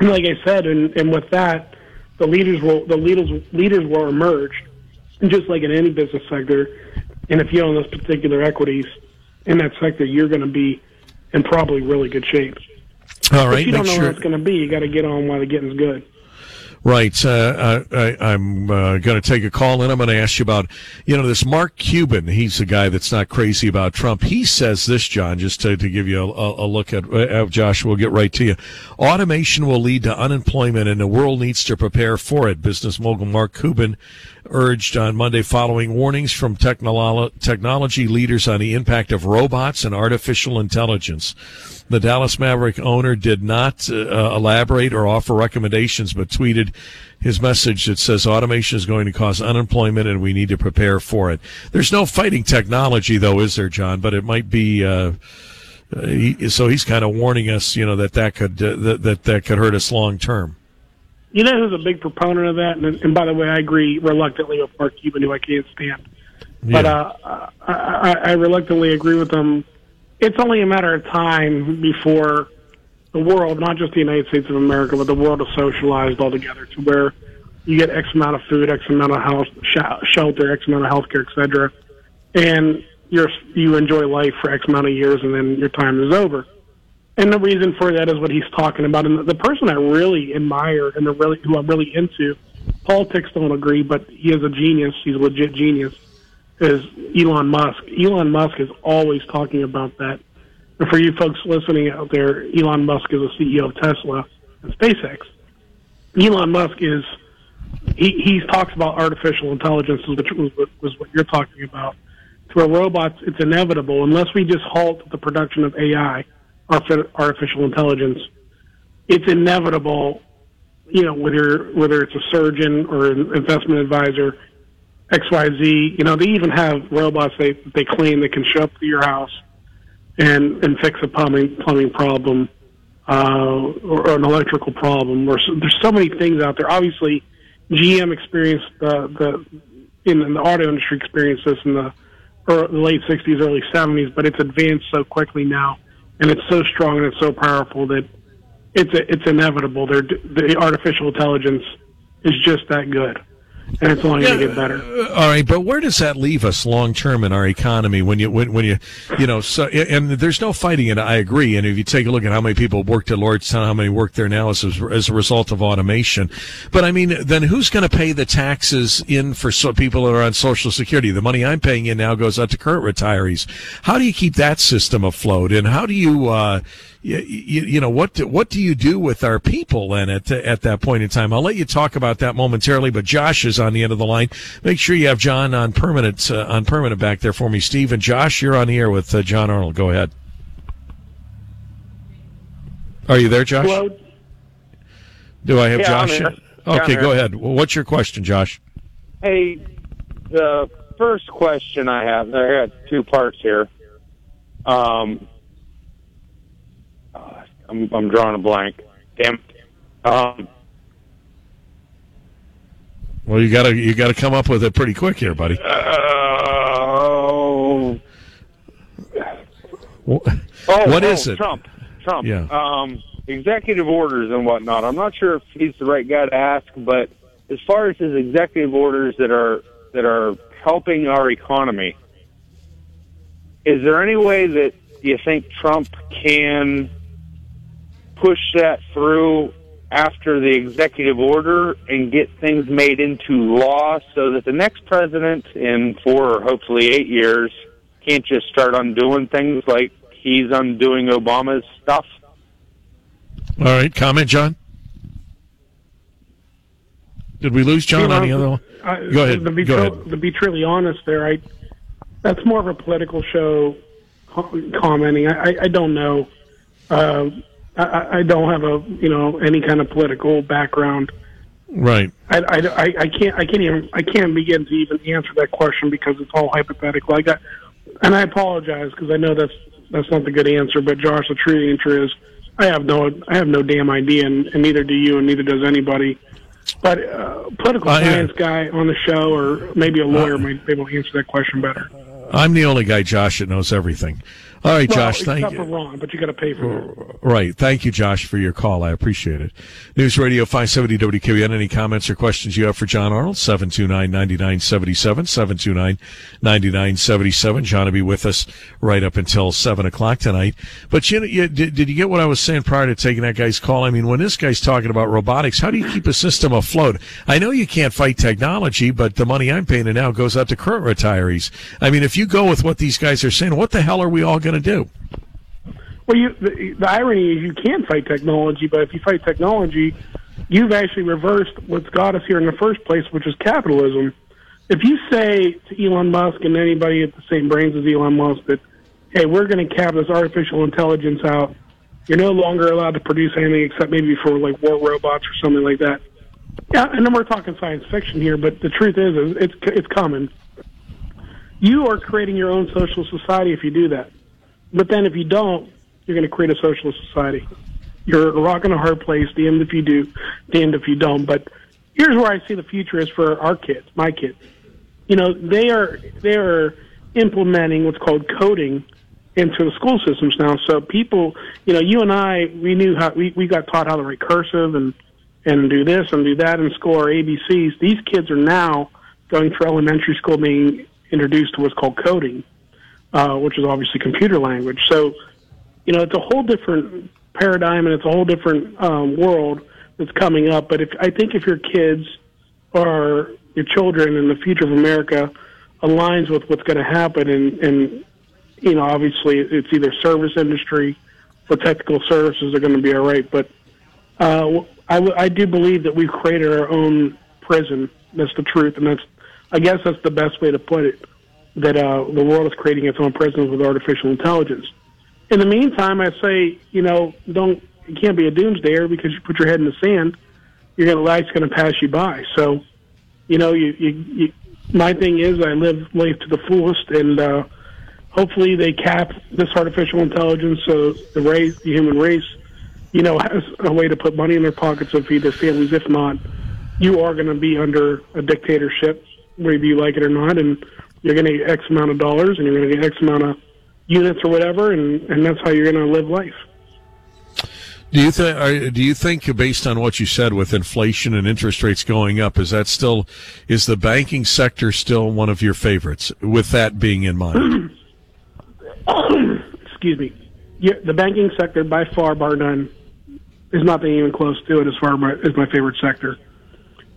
And like I said, and, and with that, the leaders will the leaders leaders will emerge, and just like in any business sector. And if you own those particular equities in that sector, you're going to be in probably really good shape. All right, But you don't know sure. what it's going to be. You got to get on while the getting's good. Right. Uh, I, I'm uh, going to take a call and I'm going to ask you about, you know, this Mark Cuban. He's a guy that's not crazy about Trump. He says this, John, just to, to give you a, a look at, uh, Josh, we'll get right to you. Automation will lead to unemployment and the world needs to prepare for it. Business mogul Mark Cuban urged on Monday following warnings from technolo- technology leaders on the impact of robots and artificial intelligence. The Dallas Maverick owner did not uh, elaborate or offer recommendations, but tweeted his message that says automation is going to cause unemployment and we need to prepare for it. There's no fighting technology, though, is there, John? But it might be. Uh, uh, he, so he's kind of warning us, you know, that that could uh, that, that that could hurt us long term. You know who's a big proponent of that? And, and by the way, I agree reluctantly with Mark Cuban, who I can't stand. But uh, I, I, I reluctantly agree with him. It's only a matter of time before the world, not just the United States of America, but the world is socialized altogether to where you get X amount of food, X amount of house, sh- shelter, X amount of healthcare, et cetera, and you're you enjoy life for X amount of years, and then your time is over. And the reason for that is what he's talking about. And the person I really admire and the really who I'm really into, politics don't agree, but he is a genius. He's a legit genius. Is Elon Musk? Elon Musk is always talking about that. And for you folks listening out there, Elon Musk is the CEO of Tesla and SpaceX. Elon Musk is he he talks about artificial intelligence, which was, was what you're talking about. To robots, it's inevitable unless we just halt the production of AI, artificial intelligence. It's inevitable, you know, whether whether it's a surgeon or an investment advisor, X Y Z. You know, they even have robots they they claim they can show up to your house and and fix a plumbing plumbing problem uh, or, or an electrical problem. Or so, there's so many things out there. Obviously, GM experienced the the in, in the auto industry experienced this in the, ear the late '60s, early '70s, but it's advanced so quickly now, and it's so strong and it's so powerful that it's it's inevitable. They're, the artificial intelligence is just that good, and it's only going to get better. All right, but where does that leave us long term in our economy when you when, when you you know so and there's no fighting it. I agree. And if you take a look at how many people worked at Lordstown, how many work there now as a, as a result of automation, but I mean, then who's going to pay the taxes in for so people that are on Social Security? The money I'm paying in now goes out to current retirees. How do you keep that system afloat? And how do you uh, you, you, you know what do, what do you do with our people then at at that point in time? I'll let you talk about that momentarily. But Josh is on the end of the line. Make sure you have John on permanent uh, on permanent back there for me, Steve and Josh. You're on the air with uh, John Arnold. Go ahead. Are you there, Josh? Hello? Do I have Yeah, Josh? here. Yeah, I'm Okay, go ahead. Well, what's your question, Josh? Hey, the first question I have, I got two parts here. Um, I'm, I'm drawing a blank. Damn. Um, Well, you gotta you gotta come up with it pretty quick here, buddy. oh, Wh- oh, What oh, is it? Trump. Trump. Yeah. Um, executive orders and whatnot. I'm not sure if he's the right guy to ask, but as far as his executive orders that are that are helping our economy, is there any way that you think Trump can push that through after the executive order and get things made into law so that the next president in four or hopefully eight years can't just start undoing things like he's undoing Obama's stuff? All right, comment, John. Did we lose John You know, on the other one? I- Go ahead. To be, Go tru- ahead. to be truly honest, there, I that's more of a political show commenting. I, I, I don't know. Uh, I- I, don't have a you know any kind of political background. Right. I, I, I, can't I can't even I can't begin to even answer that question because it's all hypothetical. I got, and I apologize because I know that's that's not the good answer. But Josh, the true answer is I have no I have no damn idea, and, and neither do you, and neither does anybody. But uh, political Uh, yeah. science guy on the show, or maybe a lawyer, might be able to answer that question better. I'm the only guy, Josh, that knows everything. All right, well, Josh, thank you. wrong, but you got to pay for that. Right. Thank you, Josh, for your call. I appreciate it. News Radio 570 WKBN. Any comments or questions you have for John Arnold? 729 9977. 729 9977. John will be with us right up until 7 o'clock tonight. But you, know, you did, did you get what I was saying prior to taking that guy's call? I mean, when this guy's talking about robotics, how do you keep a system afloat? I know you can't fight technology, but the money I'm paying now goes out to current retirees. I mean, if you go with what these guys are saying, what the hell are we all going to do? Well, you, the, the irony is you can fight technology, but if you fight technology, you've actually reversed what's got us here in the first place, which is capitalism. If you say to Elon Musk and anybody at the same brains as Elon Musk that, hey, we're going to cap this artificial intelligence out, you're no longer allowed to produce anything except maybe for like war robots or something like that. Yeah, and then we're talking science fiction here, but the truth is, is it's it's common. You are creating your own social society if you do that. But then if you don't, you're going to create a socialist society. You're a rock and a hard place. Damned if you do, damned if you don't. But here's where I see the future is for our kids, my kids. You know, they are they are implementing what's called coding into the school systems now. So people, you know, you and I, we knew how we we got taught how to write cursive and and do this and do that and score ABCs. These kids are now going through elementary school being introduced to what's called coding, uh, which is obviously computer language. So, you know, it's a whole different paradigm and it's a whole different um, world that's coming up. But if I think if your kids or your children and the future of America aligns with what's going to happen, and, and you know, obviously it's either service industry or technical services are going to be all right. But uh, I, w- I do believe that we've created our own prison. That's the truth, and that's I guess that's the best way to put it. That uh, the world is creating its own prison with artificial intelligence. In the meantime, I say, you know, don't you can't be a doomsdayer because you put your head in the sand. You're gonna life's gonna pass you by. So, you know, you, you, you my thing is I live life to the fullest, and uh, hopefully they cap this artificial intelligence so the race, the human race, you know, has a way to put money in their pockets and feed their families. If not, you are going to be under a dictatorship, whether you like it or not, and you're going to get X amount of dollars and you're going to get X amount of units or whatever, and, and that's how you're going to live life. Do you think? Do you think, based on what you said, with inflation and interest rates going up, is that still is the banking sector still one of your favorites? With that being in mind, Excuse me. Yeah, the banking sector, by far, bar none, is nothing even close to it as far my, as my favorite sector.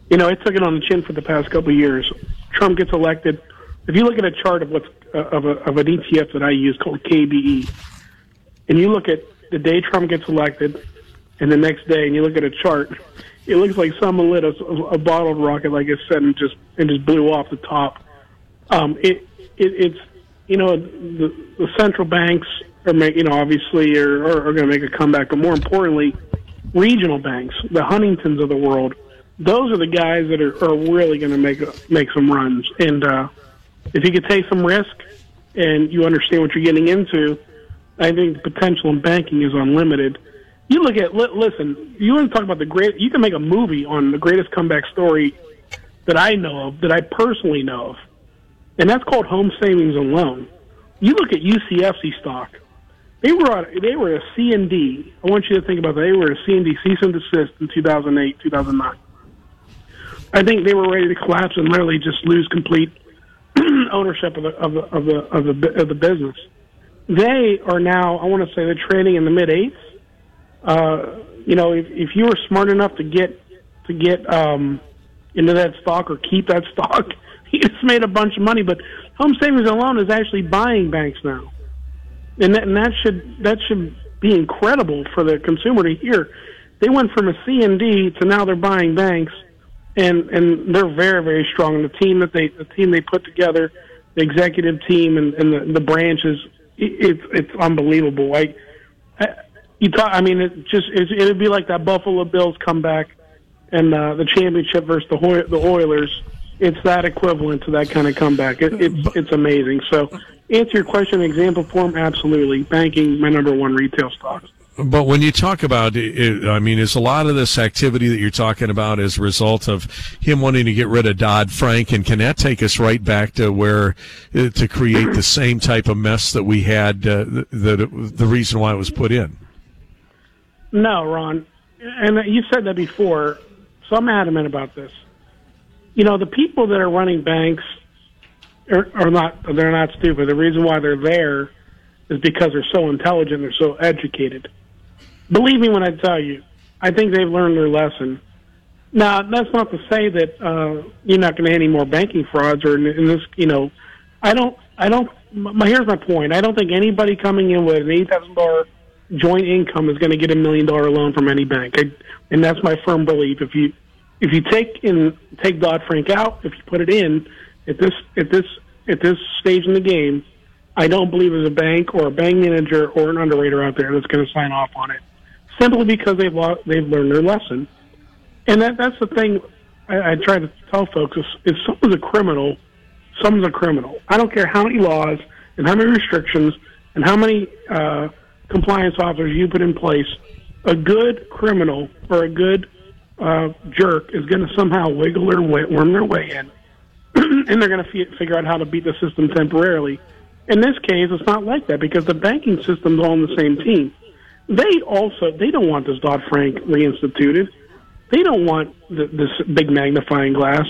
You know, it took it on the chin for the past couple of years. Trump gets elected. If you look at a chart of what's uh, of, a, of an ETF that I use called KBE, and you look at the day Trump gets elected, and the next day, and you look at a chart, it looks like someone lit a, a bottled rocket, like I said, and just and just blew off the top. Um, it, it it's you know the, the central banks are make you know obviously are are, are going to make a comeback, but more importantly, regional banks, the Huntingtons of the world, those are the guys that are, are really going to make make some runs. And uh, if you could take some risk and you understand what you're getting into, I think the potential in banking is unlimited. You look at li- listen. You want to talk about the great? You can make a movie on the greatest comeback story that I know of, that I personally know of, and that's called Home Savings and Loan. You look at UCFC stock. They were on, they were a C and D. I want you to think about that. They were a C and D cease and desist in 2008, 2009. I think they were ready to collapse and literally just lose complete ownership of the of the of the of the, of the business. They are now. I want to say they're trading in the mid eights. Uh, you know, if if you were smart enough to get to get um, into that stock or keep that stock, you just made a bunch of money. But Home Savings and Loan is actually buying banks now, and that, and that should that should be incredible for the consumer to hear. They went from a C and D to now they're buying banks, and and they're very very strong. And the team that they the team they put together, the executive team and, and the, the branches, it's it's unbelievable. I you talk. I mean, it just it, it'd be like that Buffalo Bills comeback and uh, the championship versus the Hoy- the Oilers. It's that equivalent to that kind of comeback. It, it's it's amazing. So, answer your question in example form. Absolutely, banking my number one retail stock. But when you talk about, it, I mean, is a lot of this activity that you're talking about as a result of him wanting to get rid of Dodd Frank, and can that take us right back to where uh, to create the same type of mess that we had? Uh, the the reason why it was put in. No, Ron, and you said that before, so I'm adamant about this. You know, the people that are running banks are, are not they're not stupid. The reason why they're there is because they're so intelligent, they're so educated. Believe me when I tell you, I think they've learned their lesson. Now, that's not to say that uh, you're not going to have any more banking frauds or in, in this. You know, I don't. I don't. My, here's my point. I don't think anybody coming in with an eight thousand dollar joint income is going to get a million dollar loan from any bank, I, and that's my firm belief. If you if you take in take Dodd Frank out, if you put it in at this at this at this stage in the game, I don't believe there's a bank or a bank manager or an underwriter out there that's going to sign off on it, simply because they've lo- they've learned their lesson. And that that's the thing I, I try to tell folks: is if someone's a criminal, someone's a criminal. I don't care how many laws and how many restrictions and how many uh, compliance officers you put in place. A good criminal or a good uh, jerk is going to somehow wiggle their way, worm their way in, and they're going to f- figure out how to beat the system temporarily in this case, it's not like that because the banking system's all on the same team. They also they don't want this Dodd Frank reinstituted. They don't want the, this big magnifying glass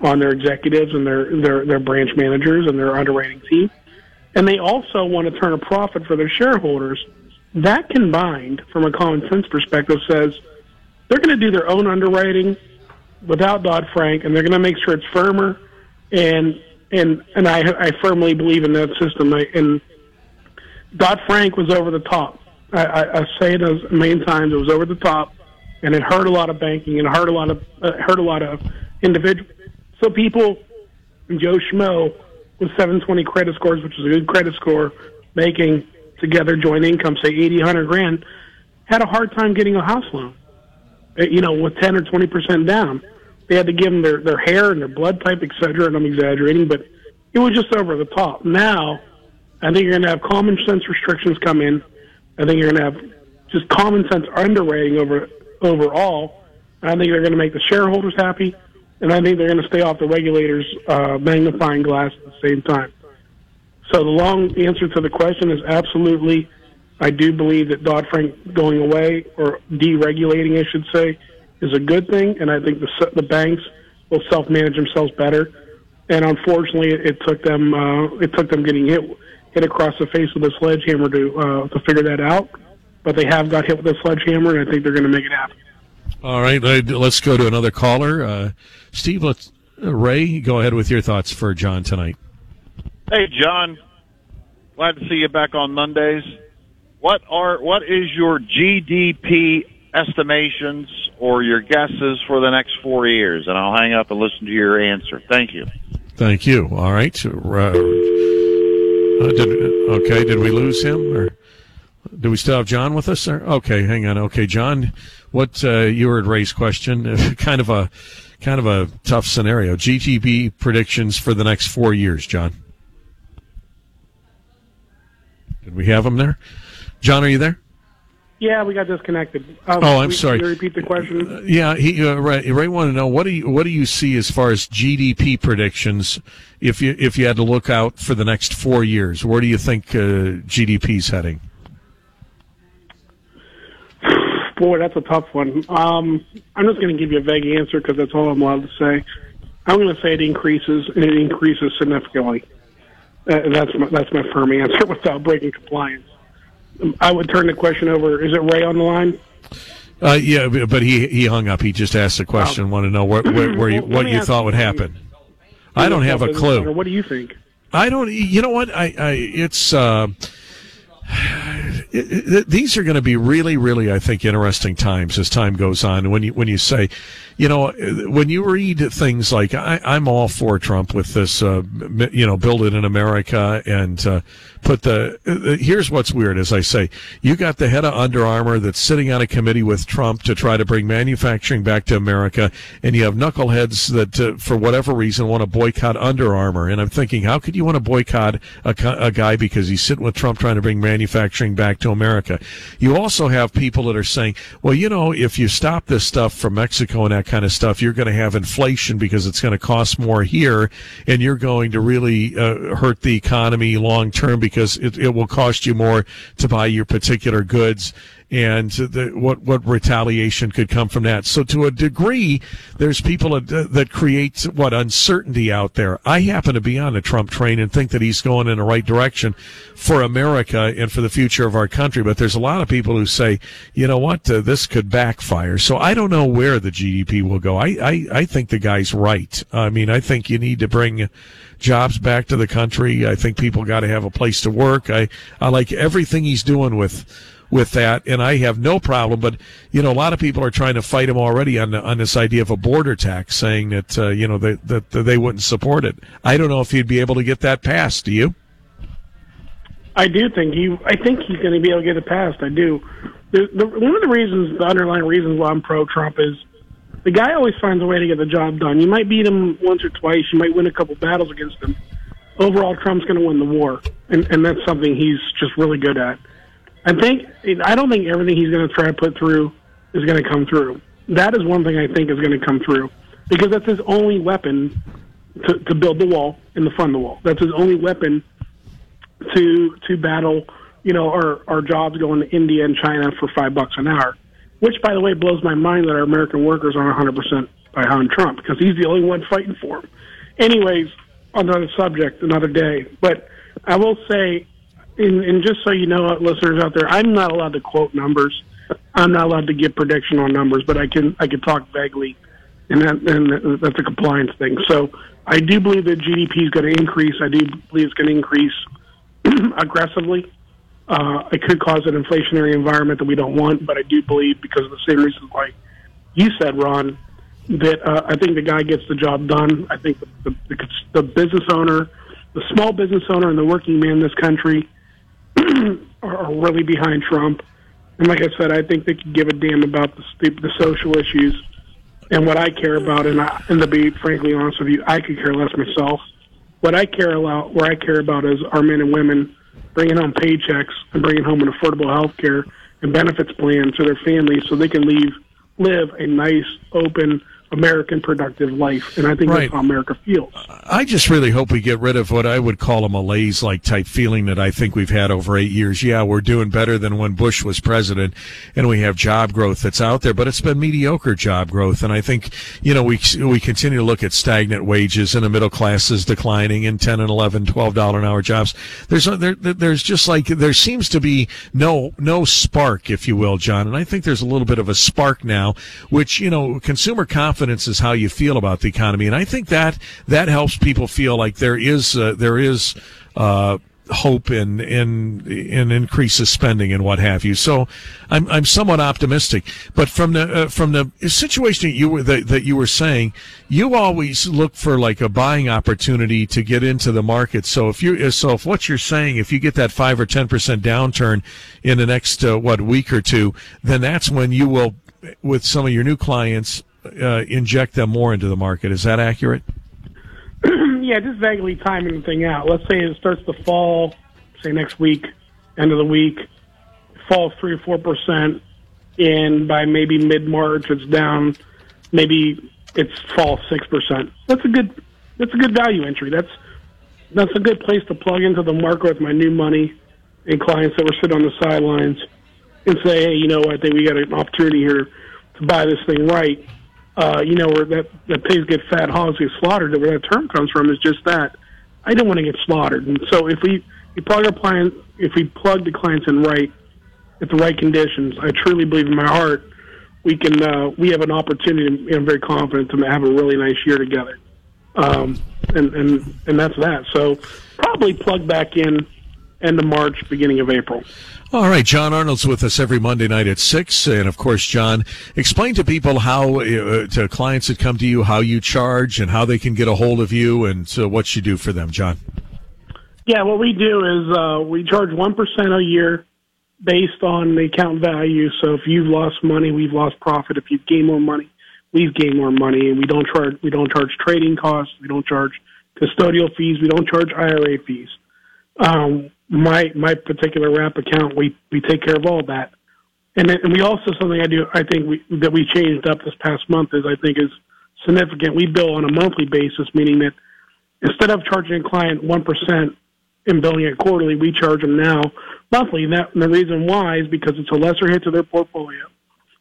on their executives and their, their their branch managers and their underwriting team. And they also want to turn a profit for their shareholders. That combined, from a common sense perspective, says they're going to do their own underwriting without Dodd Frank, and they're going to make sure it's firmer and and and I I firmly believe in that system. I, and Dodd Frank was over the top. I, I, say it as million times. It was over the top, and it hurt a lot of banking and hurt a lot of uh, hurt a lot of individuals. So people, Joe Schmo with 720 credit scores, which is a good credit score, making together joint income say 80, 100 grand, had a hard time getting a house loan. Uh, you know, with 10 or 20 percent down they had to give them their their hair and their blood type, et cetera. And I'm exaggerating, but it was just over the top. Now, I think you're going to have common sense restrictions come in. I think you're going to have just common sense underwriting over overall. I think they're going to make the shareholders happy, and I think they're going to stay off the regulators' uh, magnifying glass at the same time. So the long answer to the question is absolutely. I do believe that Dodd Frank going away or deregulating, I should say, is a good thing, and I think the the banks will self manage themselves better. And unfortunately, it took them uh, it took them getting hit hit across the face with a sledgehammer to uh, to figure that out. But they have got hit with a sledgehammer, and I think they're going to make it happen. All right, let's go to another caller. Uh, Steve, let's uh, Ray, go ahead with your thoughts for John tonight. Hey, John, glad to see you back on Mondays. What are what is your GDP estimations or your guesses for the next four years, and I'll hang up and listen to your answer. Thank you. Thank you. All right. Uh, did, okay. Did we lose him, or do we still have John with us? Okay, hang on. Okay, John, what uh, you heard Ray's question? kind of a kind of a tough scenario. GDP predictions for the next four years, John. Did we have him there? John, are you there? Yeah, we got disconnected. Um, oh, I'm sorry. Can you repeat the question? Uh, yeah, he uh, right. Ray want to know what do you what do you see as far as GDP predictions if you if you had to look out for the next four years? Where do you think uh, GDP is heading? Boy, that's a tough one. Um, I'm just going to give you a vague answer because that's all I'm allowed to say. I'm going to say it increases, and it increases significantly. Uh, that's my, that's my firm answer without breaking compliance. I would turn the question over. Is it Ray on the line? Uh, yeah, but he he hung up. He just asked the question. Oh. Want to know where, where, where you, what you thought would happen? I don't have a clue. What do you think? I don't. You know what? I, I it's. Uh, it, it, these are going to be really, really, I think, interesting times as time goes on. When you when you say, you know, when you read things like I, am all for Trump with this, uh, you know, build it in America and uh, put the. Uh, here's what's weird, as I say, you got the head of Under Armour that's sitting on a committee with Trump to try to bring manufacturing back to America, and you have knuckleheads that, uh, for whatever reason, want to boycott Under Armour. And I'm thinking, how could you want to boycott a, a guy because he's sitting with Trump trying to bring manufacturing back to to America. You also have people that are saying, well, you know, if you stop this stuff from Mexico and kind of stuff, you're going to have inflation because it's going to cost more here, and you're going to really uh, hurt the economy long term because it, it will cost you more to buy your particular goods and the, what what retaliation could come from that. So to a degree, there's people that, create what uncertainty out there. I happen to be on the Trump train and think that he's going in the right direction for America and for the future of our country. But there's a lot of people who say, you know what, uh, this could backfire. So I don't know where the GDP will go. I I, I think the guy's right. I mean, I think you need to bring jobs back to the country. I think people got to have a place to work. I I like everything he's doing with with that, and I have no problem. But you know, a lot of people are trying to fight him already on the, on this idea of a border tax, saying that uh, you know that, that that they wouldn't support it. I don't know if he'd be able to get that passed. Do you? I do think he. I think he's going to be able to get it passed. I do. The, the, one of the reasons, the underlying reasons why I'm pro-Trump is the guy always finds a way to get the job done. You might beat him once or twice. You might win a couple battles against him. Overall, Trump's going to win the war, and and that's something he's just really good at. I think I don't think everything he's going to try to put through is going to come through. That is one thing I think is going to come through because that's his only weapon to, to build the wall and to fund the wall. That's his only weapon to to battle, you know, our our jobs going to India and China for five bucks an hour. Which, by the way, blows my mind that our American workers aren't 100 percent behind Trump because he's the only one fighting for him. Anyways, another subject, another day. But I will say, and, and just so you know, listeners out there, I'm not allowed to quote numbers. I'm not allowed to give prediction on numbers, but I can I can talk vaguely, and that and that's a compliance thing. So I do believe that GDP is going to increase. I do believe it's going to increase aggressively. Uh, it could cause an inflationary environment that we don't want, but I do believe because of the same reasons why you said, Ron, that uh, I think the guy gets the job done. I think the, the, the business owner, the small business owner, and the working man in this country are really behind Trump. And like I said, I think they could give a damn about the, the social issues and what I care about. And, I, and to be frankly honest with you, I could care less myself. What I care about, where I care about, is our men and women bringing home paychecks and bringing home an affordable health care and benefits plan to their families, so they can leave live a nice, open, American productive life. And I think Right. that's how America feels. I just really hope we get rid of what I would call a malaise like type feeling that I think we've had over eight years. Yeah, we're doing better than when Bush was president and we have job growth that's out there, but it's been mediocre job growth. And I think, you know, we, we continue to look at stagnant wages and the middle class is declining and 10 and 11, 12 dollar an hour jobs. There's, uh, there, there's just like, there seems to be no, no spark, if you will, John. And I think there's a little bit of a spark now, which, you know, consumer confidence is how you feel about the economy. And I think that, that helps people feel like there is, uh, there is, uh, hope in in in increases spending and what have you. So I'm I'm somewhat optimistic. But from the uh, from the situation that you were that, that you were saying, you always look for like a buying opportunity to get into the market. So if you so if what you're saying, if you get that five or ten percent downturn in the next uh, what week or two, then that's when you will with some of your new clients uh, inject them more into the market. Is that accurate? yeah, just vaguely timing the thing out. Let's say it starts to fall, say next week, end of the week, falls three or four percent, and by maybe mid March it's down, maybe it's fall six percent. That's a good that's a good value entry. That's that's a good place to plug into the market with my new money and clients that were sitting on the sidelines and say, hey, you know, I think we got an opportunity here to buy this thing right uh, you know, where that, that pigs get fat, hogs get slaughtered, where that term comes from is just that. I don't want to get slaughtered. And so if we, if we plug our client, if we plug the clients in right, at the right conditions, I truly believe in my heart, we can, uh, we have an opportunity, and I'm very confident to have a really nice year together. Um, and, and, and that's that. So probably plug back in end of March, beginning of April. All right, John Arnold's with us every Monday night at six, and of course, John, explain to people how uh, to clients that come to you how you charge and how they can get a hold of you, and so what you do for them, John. Yeah, what we do is uh, we charge one percent a year based on the account value. So if you've lost money, we've lost profit. If you've gained more money, we've gained more money. And we don't charge we don't charge trading costs. We don't charge custodial fees. We don't charge IRA fees. Um, my my particular wrap account, we we take care of all that. And then, and we also something I do I think we, that we changed up this past month is I think is significant. We bill on a monthly basis, meaning that instead of charging a client one percent and billing it quarterly, we charge them now monthly. And, that, and the reason why is because it's a lesser hit to their portfolio,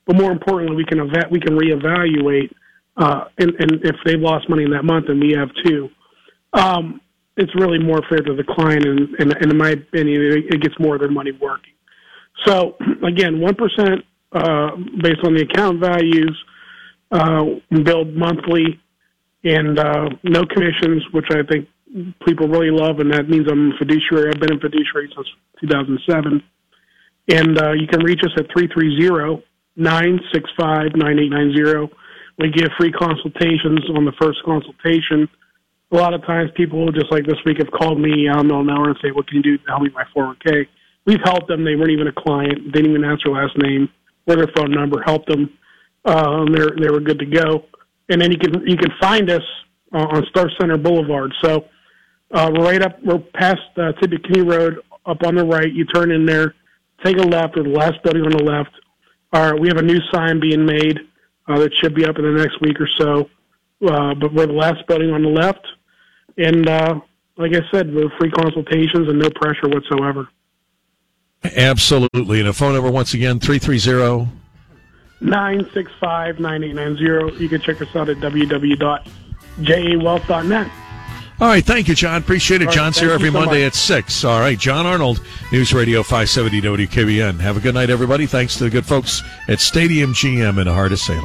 but more importantly, we can eva- we can reevaluate uh, and, and if they've lost money in that month, and we have too. Um, it's really more fair to the client, and, and, and in my opinion, it, it gets more of their money working. So again, one percent uh, based on the account values, uh, billed monthly, and uh, no commissions, which I think people really love, and that means I'm a fiduciary. I've been in fiduciary since 2007. And uh, you can reach us at 330 965 9890. We give free consultations on the first consultation. A lot of times people, just like this week, have called me in the of nowhere and say, what can you do to help me with my 401k? We've helped them. They weren't even a client. They didn't even ask their last name or their phone number. Helped them. Uh, they're, they were good to go. And then you can, you can find us uh, on Star Center Boulevard. So uh, we're right up, we're past uh, Tippecanoe Road, up on the right. You turn in there, take a left, or the last building on the left. Uh, we have a new sign being made uh, that should be up in the next week or so. Uh, but we're the last building on the left. And uh, like I said, we're free consultations and no pressure whatsoever. Absolutely. And a phone number once again, 330 965 9890. You can check us out at www.jawealth.net. All right, thank you, John. Appreciate it. Right, John's here every so Monday much. at 6. All right, John Arnold, News Radio 570 WKBN. Have a good night, everybody. Thanks to the good folks at Stadium GM in the heart of Salem.